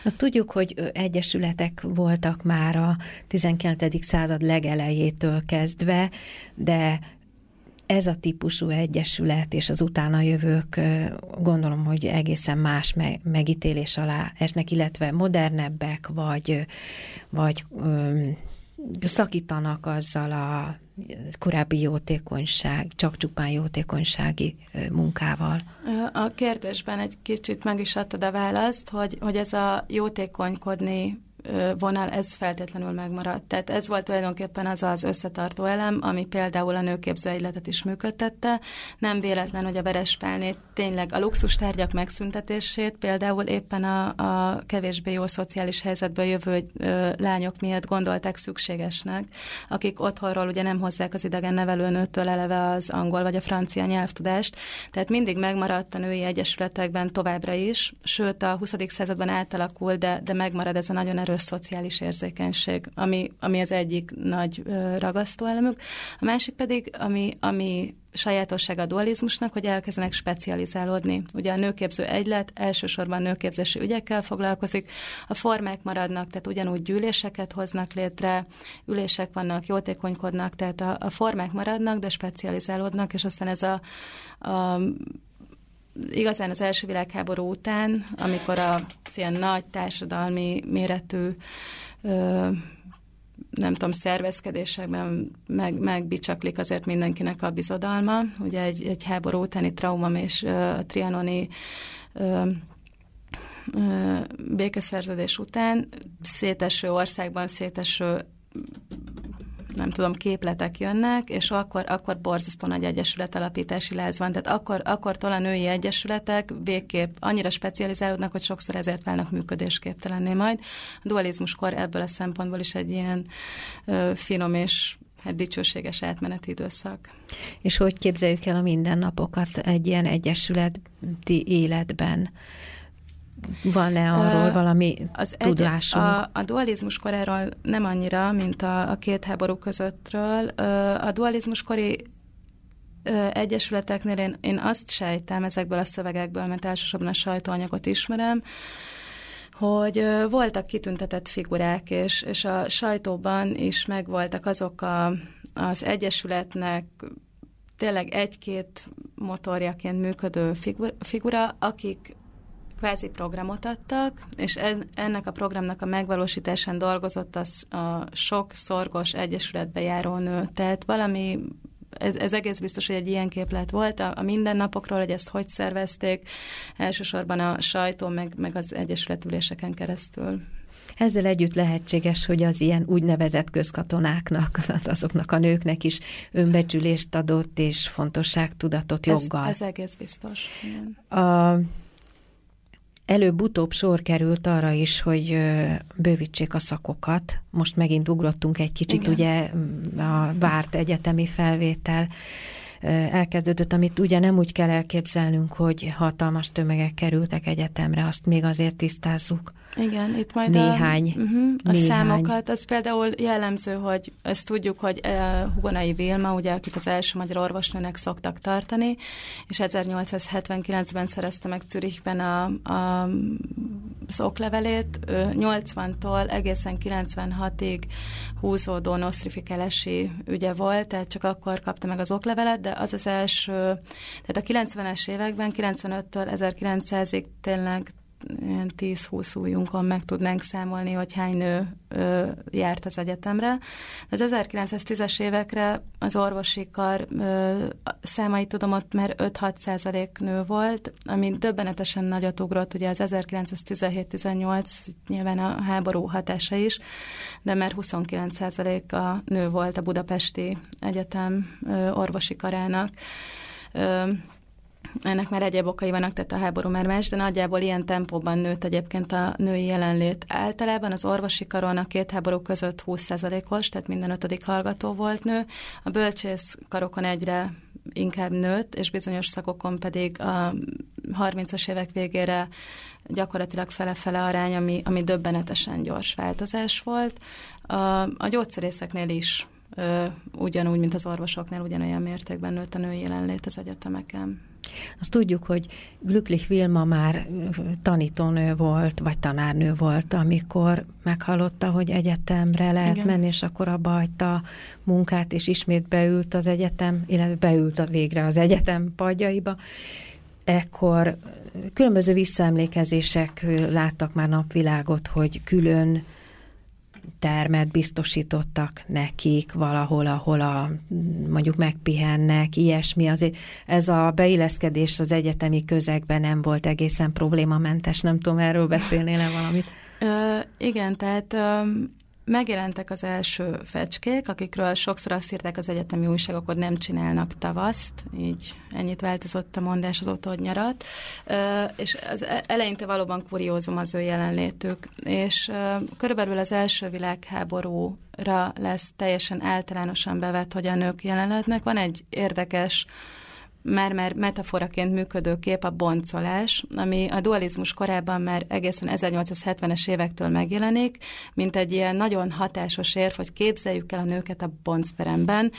Azt tudjuk, hogy egyesületek voltak már a 19. század legelején elejétől kezdve, de ez a típusú egyesület és az utána jövők gondolom, hogy egészen más megítélés alá esnek, illetve modernebbek, vagy, vagy szakítanak azzal a korábbi jótékonyság, csak csupán jótékonysági munkával. A kérdésben egy kicsit meg is adtad a választ, hogy, hogy ez a jótékonykodni vonal, ez feltétlenül megmaradt. Tehát ez volt tulajdonképpen az az összetartó elem, ami például a nőképző egyletet is működtette. Nem véletlen, hogy a Verespálné tényleg a luxus tárgyak megszüntetését például éppen a, a kevésbé jó szociális helyzetből jövő ö, lányok miatt gondolták szükségesnek, akik otthonról ugye nem hozzák az idegen nevelőnőtől eleve az angol vagy a francia nyelvtudást, tehát mindig megmaradt a női egyesületekben továbbra is, sőt a 20. században átalakul, de, de megmarad ez a nagyon erős szociális érzékenység, ami, ami az egyik nagy ragasztó elemük. A másik pedig, ami, ami sajátossága a dualizmusnak, hogy elkezdenek specializálódni. Ugye a nőképző egylet elsősorban nőképzési ügyekkel foglalkozik, a formák maradnak, tehát ugyanúgy gyűléseket hoznak létre, ülések vannak, jótékonykodnak, tehát a, a formák maradnak, de specializálódnak, és aztán ez a, a igazán az első világháború után, amikor a ilyen nagy társadalmi méretű nem tudom, szervezkedésekben meg, megbicsaklik azért mindenkinek a bizodalma. Ugye egy, egy háború utáni trauma és a trianoni ö, békeszerződés után széteső országban széteső nem tudom, képletek jönnek, és akkor, akkor borzasztó nagy egyesület alapítási láz van. Tehát akkor, akkor a női egyesületek végképp annyira specializálódnak, hogy sokszor ezért válnak működésképtelenné majd. A dualizmuskor ebből a szempontból is egy ilyen ö, finom és hát dicsőséges átmeneti időszak. És hogy képzeljük el a mindennapokat egy ilyen egyesületi életben? Van-e arról uh, valami az tudásunk? Egy, a, a dualizmus koráról nem annyira, mint a, a két háború közöttről. Uh, a dualizmus kori egyesületeknél én, én azt sejtem ezekből a szövegekből, mert elsősorban a sajtóanyagot ismerem, hogy voltak kitüntetett figurák, és, és a sajtóban is megvoltak azok a, az egyesületnek tényleg egy-két motorjaként működő figura, akik kvázi programot adtak, és ennek a programnak a megvalósításán dolgozott az a sok szorgos egyesületbe járó nő. Tehát valami ez, ez egész biztos, hogy egy ilyen képlet volt a, a mindennapokról, hogy ezt hogy szervezték, elsősorban a sajtó, meg, meg az egyesületüléseken keresztül. Ezzel együtt lehetséges, hogy az ilyen úgynevezett közkatonáknak, azoknak a nőknek is önbecsülést adott és fontosságtudatot joggal. Ez, ez egész biztos. Igen. A Előbb-utóbb sor került arra is, hogy bővítsék a szakokat. Most megint ugrottunk egy kicsit, Igen. ugye a várt egyetemi felvétel elkezdődött, amit ugye nem úgy kell elképzelnünk, hogy hatalmas tömegek kerültek egyetemre, azt még azért tisztázzuk. Igen, itt majd néhány, a, uh-huh, a néhány. számokat, az például jellemző, hogy ezt tudjuk, hogy uh, Hugonai Vilma, ugye, akit az első magyar orvosnőnek szoktak tartani, és 1879-ben szerezte meg Zürichben a, a, az oklevelét, 80-tól egészen 96-ig húzódó nosztrifikelesi ügye volt, tehát csak akkor kapta meg az oklevelet, de az az első, tehát a 90-es években, 95-től 1900-ig tényleg 10-20 újunkon meg tudnánk számolni, hogy hány nő ö, járt az egyetemre. Az 1910-es évekre az orvosi kar ö, számai tudom, ott már 5-6 százalék nő volt, ami döbbenetesen nagyot ugrott, ugye az 1917-18 nyilván a háború hatása is, de már 29 százalék a nő volt a Budapesti Egyetem ö, orvosi karának. Ö, ennek már egyéb okai vannak, tehát a háború már más, de nagyjából ilyen tempóban nőtt egyébként a női jelenlét. Általában az orvosi karon a két háború között 20%-os, tehát minden ötödik hallgató volt nő. A bölcsész karokon egyre inkább nőtt, és bizonyos szakokon pedig a 30-as évek végére gyakorlatilag fele-fele arány, ami, ami döbbenetesen gyors változás volt. A, a gyógyszerészeknél is ugyanúgy, mint az orvosoknál, ugyanolyan mértékben nőtt a női jelenlét az egyetemeken. Azt tudjuk, hogy Glücklich Vilma már tanítónő volt, vagy tanárnő volt, amikor meghallotta, hogy egyetemre lehet Igen. menni, és akkor abba hagyta munkát, és ismét beült az egyetem, illetve beült a végre az egyetem padjaiba. Ekkor különböző visszaemlékezések láttak már napvilágot, hogy külön termet biztosítottak nekik valahol, ahol a, mondjuk megpihennek, ilyesmi. Azért ez a beilleszkedés az egyetemi közegben nem volt egészen problémamentes. Nem tudom, erről beszélnél-e valamit? Ö, igen, tehát ö, megjelentek az első fecskék, akikről sokszor azt írták az egyetemi újságok, hogy nem csinálnak tavaszt, így ennyit változott a mondás azóta, hogy nyarat, és az e-, eleinte valóban kuriózum az ő jelenlétük, és körülbelül az első világháborúra lesz teljesen általánosan bevett, hogy a nők jelenletnek. Van egy érdekes már-már metaforaként működő kép a boncolás, ami a dualizmus korában már egészen 1870-es évektől megjelenik, mint egy ilyen nagyon hatásos érv, hogy képzeljük el a nőket a boncteremben.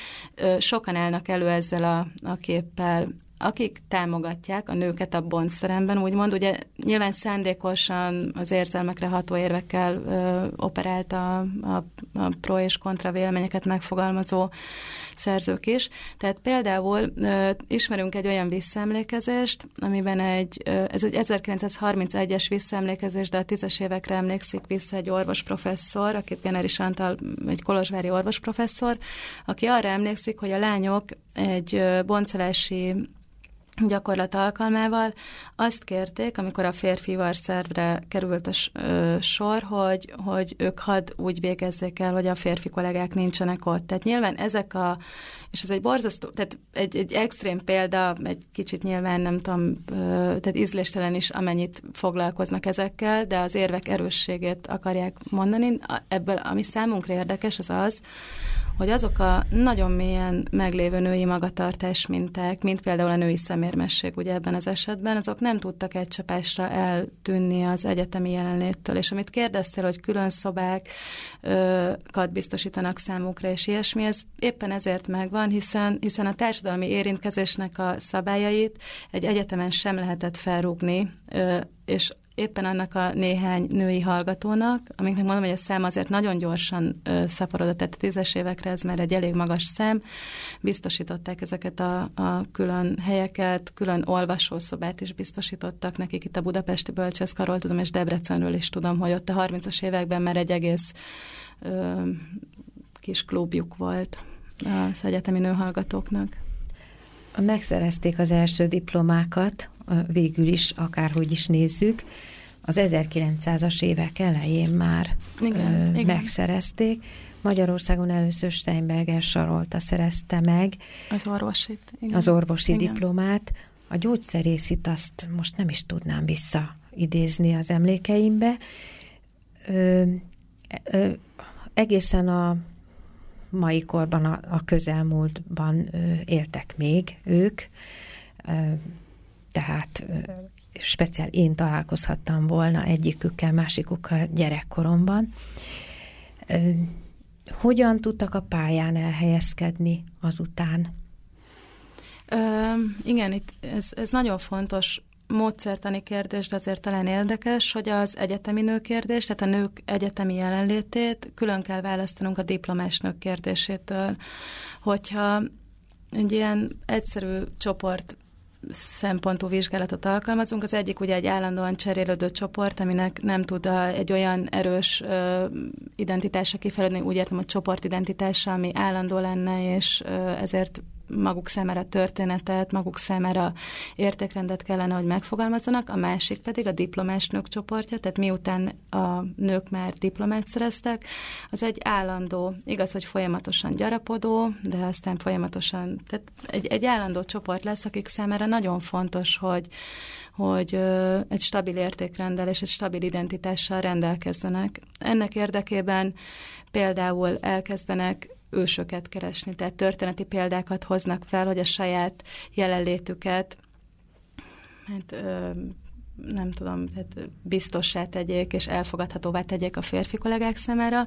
Sokan állnak elő ezzel a, a képpel akik támogatják a nőket a bondszeremben, úgymond, ugye nyilván szándékosan az érzelmekre ható érvekkel ö, operált a, a, a pro és kontra véleményeket megfogalmazó szerzők is. Tehát például ö, ismerünk egy olyan visszaemlékezést, amiben egy, ö, ez egy 1931-es visszaemlékezés, de a tízes évekre emlékszik vissza egy orvosprofesszor, akit Generis Antal, egy kolozsvári orvosprofesszor, aki arra emlékszik, hogy a lányok egy boncolási gyakorlat alkalmával azt kérték, amikor a férfi szervre került a sor, hogy, hogy ők had úgy végezzék el, hogy a férfi kollégák nincsenek ott. Tehát nyilván ezek a, és ez egy borzasztó, tehát egy, egy extrém példa, egy kicsit nyilván nem tudom, tehát ízléstelen is, amennyit foglalkoznak ezekkel, de az érvek erősségét akarják mondani. Ebből, ami számunkra érdekes, az az, hogy azok a nagyon mélyen meglévő női magatartás minták, mint például a női szemérmesség ugye ebben az esetben, azok nem tudtak egy csapásra eltűnni az egyetemi jelenléttől. És amit kérdeztél, hogy külön szobákat biztosítanak számukra, és ilyesmi, ez éppen ezért megvan, hiszen, hiszen a társadalmi érintkezésnek a szabályait egy egyetemen sem lehetett felrúgni, és éppen annak a néhány női hallgatónak, amiknek mondom, hogy a szám azért nagyon gyorsan ö, szaporodott, tehát a tízes évekre ez már egy elég magas szám, biztosították ezeket a, a külön helyeket, külön olvasószobát is biztosítottak nekik itt a Budapesti Bölcsészkarról tudom, és Debrecenről is tudom, hogy ott a 30-as években már egy egész ö, kis klubjuk volt az egyetemi nőhallgatóknak. Megszerezték az első diplomákat, végül is, akárhogy is nézzük, az 1900-as évek elején már igen, ö, igen. megszerezték. Magyarországon először Steinberger Sarolta szerezte meg. Az orvosit. Igen. Az orvosi igen. diplomát. A gyógyszerészit azt most nem is tudnám visszaidézni az emlékeimbe. Ö, ö, egészen a mai korban, a, a közelmúltban éltek még ők, tehát speciál én találkozhattam volna egyikükkel, másikukkal gyerekkoromban. Hogyan tudtak a pályán elhelyezkedni azután? Ö, igen, itt ez, ez nagyon fontos módszertani kérdés, de azért talán érdekes, hogy az egyetemi nő kérdés, tehát a nők egyetemi jelenlétét külön kell választanunk a diplomás nők kérdésétől. Hogyha egy ilyen egyszerű csoport szempontú vizsgálatot alkalmazunk. Az egyik ugye egy állandóan cserélődő csoport, aminek nem tud a, egy olyan erős ö, identitása kifejlődni, úgy értem, a csoport identitása, ami állandó lenne, és ö, ezért maguk számára történetet, maguk számára értékrendet kellene, hogy megfogalmazzanak, a másik pedig a diplomás nők csoportja, tehát miután a nők már diplomát szereztek, az egy állandó, igaz, hogy folyamatosan gyarapodó, de aztán folyamatosan, tehát egy, egy állandó csoport lesz, akik számára nagyon fontos, hogy, hogy egy stabil értékrendel és egy stabil identitással rendelkezzenek. Ennek érdekében például elkezdenek ősöket keresni, tehát történeti példákat hoznak fel, hogy a saját jelenlétüket hát, ö, nem tudom, tehát biztossá tegyék és elfogadhatóvá tegyék a férfi kollégák számára,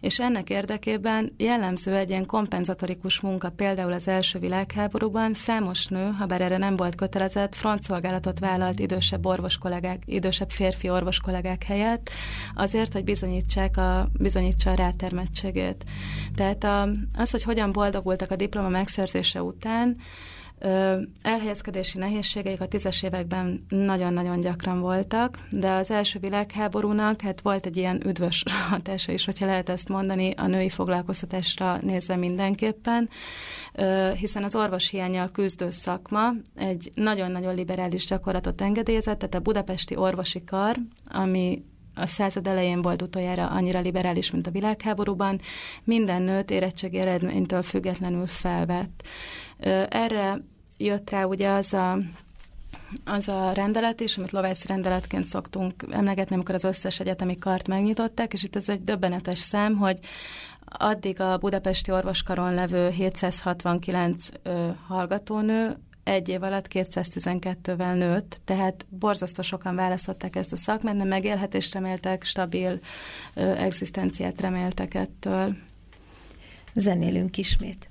és ennek érdekében jellemző egy ilyen kompenzatorikus munka, például az első világháborúban számos nő, ha bár erre nem volt kötelezett, frontszolgálatot vállalt idősebb orvos kollégák, idősebb férfi orvos kollégák helyett, azért, hogy bizonyítsák a, bizonyítsa a rátermettségét. Tehát a, az, hogy hogyan boldogultak a diploma megszerzése után, Elhelyezkedési nehézségeik a tízes években nagyon-nagyon gyakran voltak, de az első világháborúnak hát volt egy ilyen üdvös hatása is, hogyha lehet ezt mondani, a női foglalkoztatásra nézve mindenképpen, hiszen az orvos hiányjal küzdő szakma egy nagyon-nagyon liberális gyakorlatot engedélyezett, tehát a budapesti orvosi kar, ami a század elején volt utoljára annyira liberális, mint a világháborúban, minden nőt érettségi eredménytől függetlenül felvett. Erre jött rá ugye az a az a rendelet is, amit lovászi rendeletként szoktunk emlegetni, amikor az összes egyetemi kart megnyitották, és itt ez egy döbbenetes szám, hogy addig a budapesti orvoskaron levő 769 ö, hallgatónő egy év alatt 212-vel nőtt, tehát borzasztó sokan választották ezt a szakmát, nem megélhetést reméltek, stabil ö, egzisztenciát reméltek ettől. Zenélünk ismét.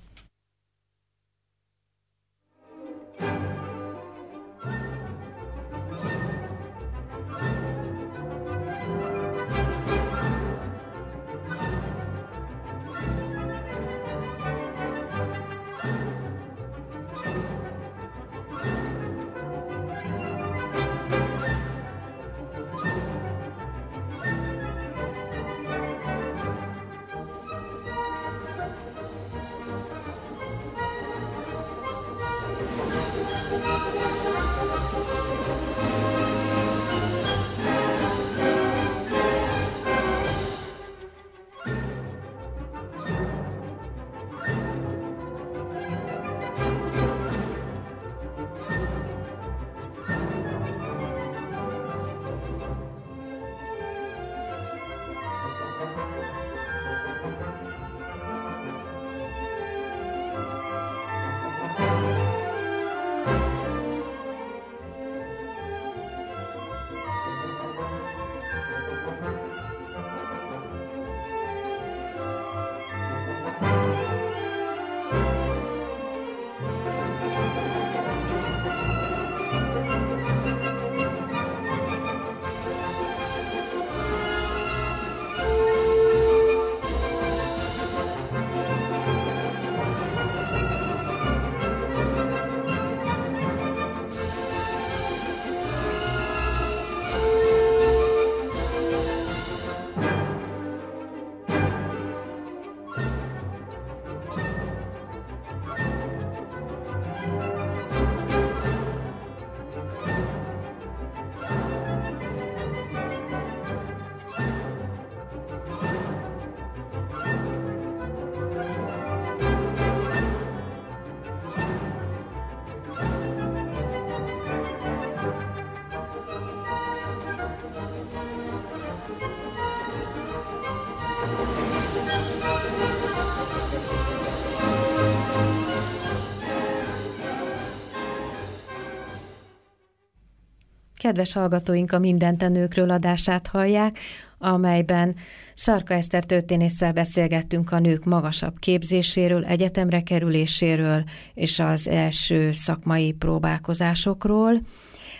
Kedves hallgatóink a Mindentenőkről adását hallják, amelyben Szarka Eszter történésszel beszélgettünk a nők magasabb képzéséről, egyetemre kerüléséről és az első szakmai próbálkozásokról.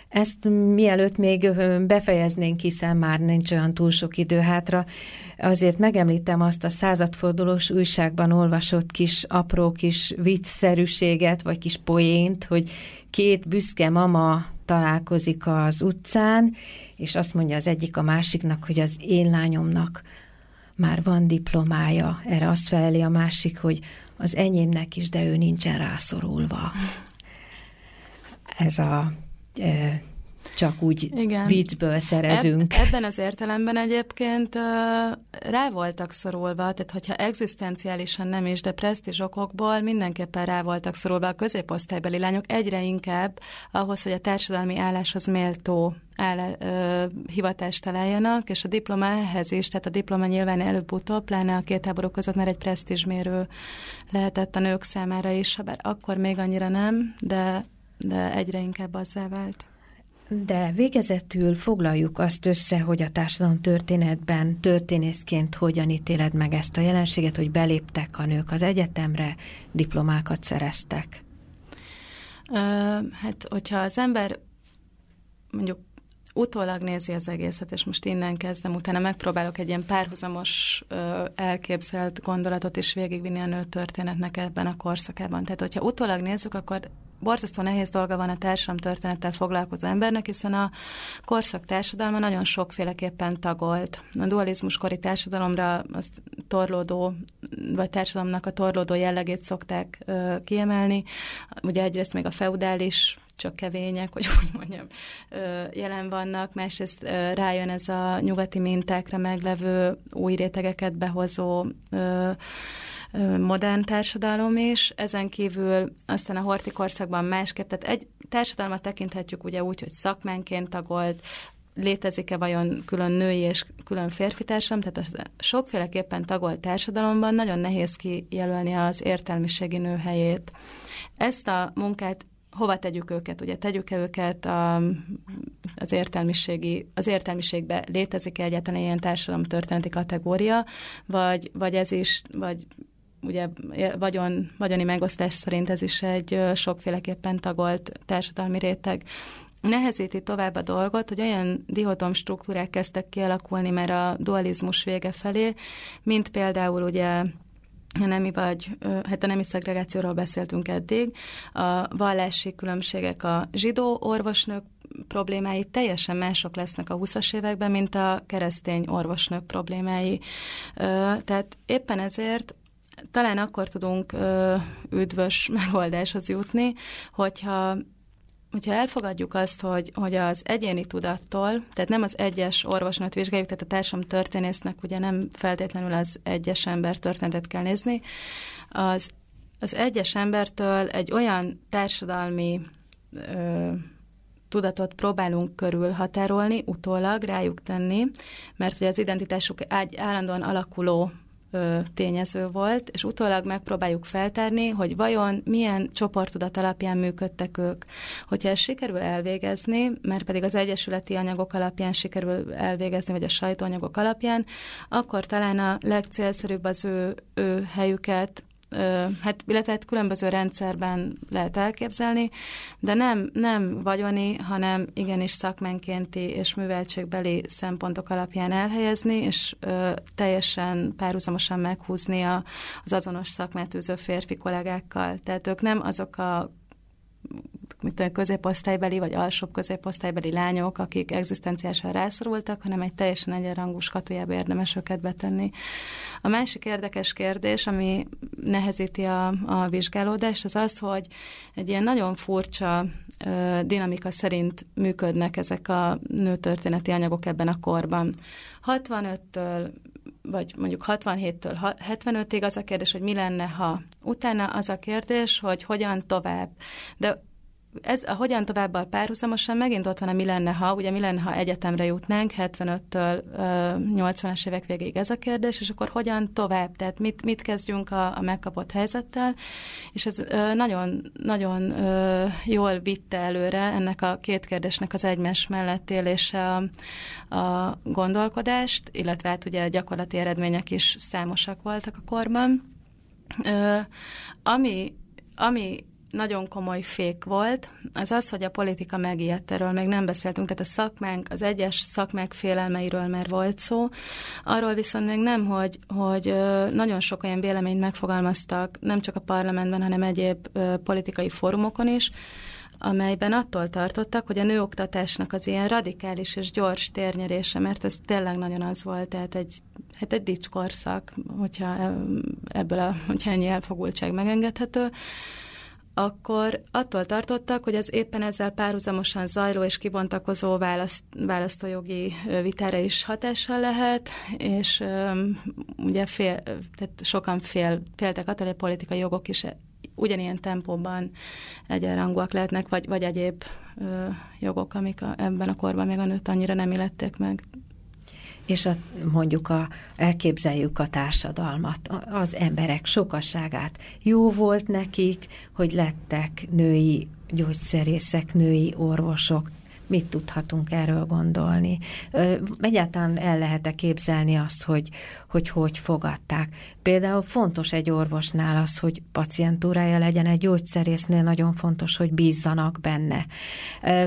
Ezt mielőtt még befejeznénk, hiszen már nincs olyan túl sok idő hátra, azért megemlítem azt a századfordulós újságban olvasott kis apró kis viccszerűséget, vagy kis poént, hogy két büszke mama találkozik az utcán, és azt mondja az egyik a másiknak, hogy az én lányomnak már van diplomája. Erre azt feleli a másik, hogy az enyémnek is, de ő nincsen rászorulva. Ez a csak úgy Igen. viccből szerezünk. Eb- ebben az értelemben egyébként uh, rá voltak szorulva, tehát hogyha egzisztenciálisan nem is, de presztízs okokból mindenképpen rá voltak szorulva a középosztálybeli lányok egyre inkább ahhoz, hogy a társadalmi álláshoz méltó áll, ö, hivatást találjanak, és a diploma ehhez is, tehát a diploma nyilván előbb-utóbb, pláne a két háború között már egy presztízsmérő lehetett a nők számára is, bár akkor még annyira nem, de, de egyre inkább azzá vált. De végezetül foglaljuk azt össze, hogy a társadalom történetben történészként hogyan ítéled meg ezt a jelenséget, hogy beléptek a nők az egyetemre, diplomákat szereztek. Hát, hogyha az ember mondjuk utólag nézi az egészet, és most innen kezdem, utána megpróbálok egy ilyen párhuzamos elképzelt gondolatot is végigvinni a nő történetnek ebben a korszakában. Tehát, hogyha utólag nézzük, akkor borzasztó nehéz dolga van a társadalom történettel foglalkozó embernek, hiszen a korszak társadalma nagyon sokféleképpen tagolt. A dualizmus kori társadalomra az torlódó, vagy társadalomnak a torlódó jellegét szokták ö, kiemelni. Ugye egyrészt még a feudális csak kevények, hogy úgy mondjam, jelen vannak, másrészt rájön ez a nyugati mintákra meglevő új rétegeket behozó modern társadalom is, ezen kívül aztán a horti korszakban másképp, tehát egy társadalmat tekinthetjük ugye úgy, hogy szakmánként tagolt, létezik-e vajon külön női és külön férfi társadalom, tehát a sokféleképpen tagolt társadalomban nagyon nehéz kijelölni az értelmiségi nő helyét. Ezt a munkát hova tegyük őket? Ugye tegyük-e őket a, az értelmiségi, az értelmiségbe létezik-e egyáltalán ilyen társadalomtörténeti kategória, vagy, vagy ez is, vagy ugye vagyon, vagyoni megosztás szerint ez is egy sokféleképpen tagolt társadalmi réteg. Nehezíti tovább a dolgot, hogy olyan dihotom struktúrák kezdtek kialakulni már a dualizmus vége felé, mint például ugye a nemi vagy, hát a nemi szegregációról beszéltünk eddig, a vallási különbségek a zsidó orvosnők problémái teljesen mások lesznek a 20-as években, mint a keresztény orvosnők problémái. Tehát éppen ezért talán akkor tudunk ö, üdvös megoldáshoz jutni, hogyha hogyha elfogadjuk azt, hogy, hogy az egyéni tudattól, tehát nem az egyes orvosnőt vizsgáljuk, tehát a társam történésznek ugye nem feltétlenül az egyes ember történetet kell nézni, az, az egyes embertől egy olyan társadalmi ö, tudatot próbálunk körül határolni, utólag rájuk tenni, mert ugye az identitásuk egy állandóan alakuló tényező volt, és utólag megpróbáljuk feltárni, hogy vajon milyen csoportudat alapján működtek ők. Hogyha ezt sikerül elvégezni, mert pedig az egyesületi anyagok alapján sikerül elvégezni, vagy a sajtóanyagok alapján, akkor talán a legcélszerűbb az ő, ő helyüket hát, illetve hát különböző rendszerben lehet elképzelni, de nem, nem vagyoni, hanem igenis szakmenkénti és műveltségbeli szempontok alapján elhelyezni, és ö, teljesen párhuzamosan meghúzni a, az azonos szakmát űző férfi kollégákkal. Tehát ők nem azok a mint középosztálybeli vagy alsóbb középosztálybeli lányok, akik egzisztenciálisan rászorultak, hanem egy teljesen egyenrangú skatujába érdemes őket betenni. A másik érdekes kérdés, ami nehezíti a, a vizsgálódást, az az, hogy egy ilyen nagyon furcsa ö, dinamika szerint működnek ezek a nőtörténeti anyagok ebben a korban. 65-től vagy mondjuk 67-től 75-ig az a kérdés, hogy mi lenne, ha. Utána az a kérdés, hogy hogyan tovább. De ez a hogyan továbbal párhuzamosan megint ott van a mi lenne, ha, ugye mi lenne, ha egyetemre jutnánk? 75-től 80-as évek végéig ez a kérdés, és akkor hogyan tovább, tehát mit, mit kezdjünk a, a megkapott helyzettel, és ez nagyon, nagyon jól vitte előre ennek a két kérdésnek az egymás mellett élése a, a gondolkodást, illetve hát ugye a gyakorlati eredmények is számosak voltak a korban. Ami, ami nagyon komoly fék volt, az az, hogy a politika megijedt erről, még nem beszéltünk, tehát a szakmánk, az egyes szakmák félelmeiről már volt szó, arról viszont még nem, hogy, hogy nagyon sok olyan véleményt megfogalmaztak, nem csak a parlamentben, hanem egyéb politikai fórumokon is, amelyben attól tartottak, hogy a nőoktatásnak az ilyen radikális és gyors térnyerése, mert ez tényleg nagyon az volt, tehát egy, hát egy dicskorszak, hogyha ebből a, hogyha ennyi elfogultság megengedhető, akkor attól tartottak, hogy az éppen ezzel párhuzamosan zajló és kibontakozó választ, választójogi vitára is hatással lehet, és um, ugye fél, tehát sokan fél, féltek attól, hogy a politikai jogok is ugyanilyen tempóban egyenrangúak lehetnek, vagy, vagy egyéb ö, jogok, amik a, ebben a korban még a nőt annyira nem illették meg és a, mondjuk a, elképzeljük a társadalmat, az emberek sokasságát. Jó volt nekik, hogy lettek női gyógyszerészek, női orvosok, mit tudhatunk erről gondolni. Egyáltalán el lehet-e képzelni azt, hogy, hogy hogy fogadták. Például fontos egy orvosnál az, hogy pacientúrája legyen, egy gyógyszerésznél nagyon fontos, hogy bízzanak benne.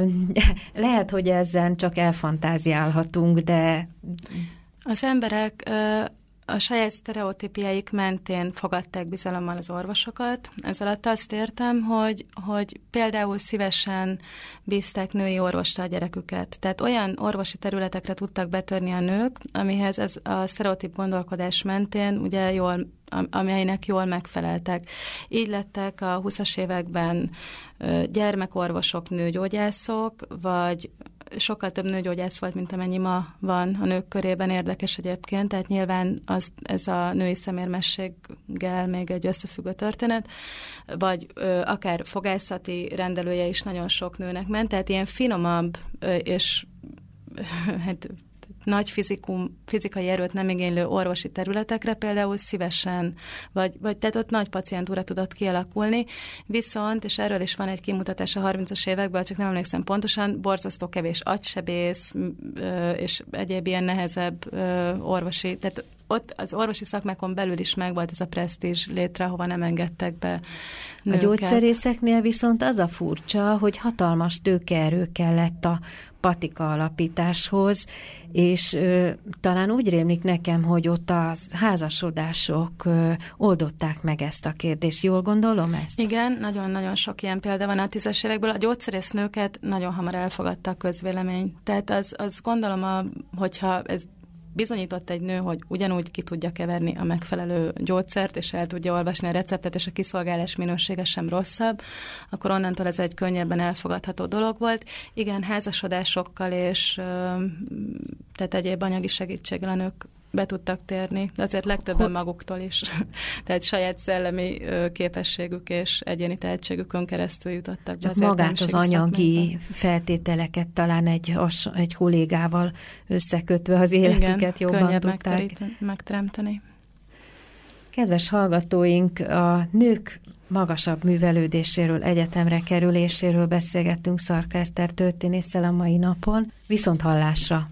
Lehet, hogy ezzel csak elfantáziálhatunk, de... Az emberek a saját sztereotípiáik mentén fogadták bizalommal az orvosokat. Ez alatt azt értem, hogy, hogy például szívesen bízták női orvosra a gyereküket. Tehát olyan orvosi területekre tudtak betörni a nők, amihez ez a sztereotíp gondolkodás mentén ugye jól amelynek jól megfeleltek. Így lettek a 20-as években gyermekorvosok, nőgyógyászok, vagy sokkal több nőgyógyász volt, mint amennyi ma van a nők körében, érdekes egyébként, tehát nyilván az, ez a női szemérmességgel még egy összefüggő történet, vagy ö, akár fogászati rendelője is nagyon sok nőnek ment, tehát ilyen finomabb ö, és hát nagy fizikum, fizikai erőt nem igénylő orvosi területekre például szívesen, vagy, vagy tehát ott nagy pacientúra tudott kialakulni, viszont, és erről is van egy kimutatás a 30-as évekből, csak nem emlékszem pontosan, borzasztó kevés agysebész, és egyéb ilyen nehezebb orvosi, tehát ott az orvosi szakmákon belül is megvolt ez a presztízs létre, hova nem engedtek be nőket. A gyógyszerészeknél viszont az a furcsa, hogy hatalmas tőkeerő kellett a patika alapításhoz, és ö, talán úgy rémlik nekem, hogy ott a házasodások ö, oldották meg ezt a kérdést. Jól gondolom ezt? Igen, nagyon-nagyon sok ilyen példa van a tízes évekből. A gyógyszerésznőket nagyon hamar elfogadta a közvélemény. Tehát az, az gondolom, a, hogyha ez bizonyított egy nő, hogy ugyanúgy ki tudja keverni a megfelelő gyógyszert, és el tudja olvasni a receptet, és a kiszolgálás minősége sem rosszabb, akkor onnantól ez egy könnyebben elfogadható dolog volt. Igen, házasodásokkal és tehát egyéb anyagi segítséggel a nők be tudtak térni, de azért legtöbben maguktól is. Tehát saját szellemi képességük és egyéni tehetségükön keresztül jutottak be. Az magát az anyagi szakmányban. feltételeket talán egy, egy kollégával összekötve az életüket Igen, jobban tudták. megteremteni. Kedves hallgatóink, a nők magasabb művelődéséről, egyetemre kerüléséről beszélgettünk Szarka Eszter történésszel a mai napon. Viszont hallásra!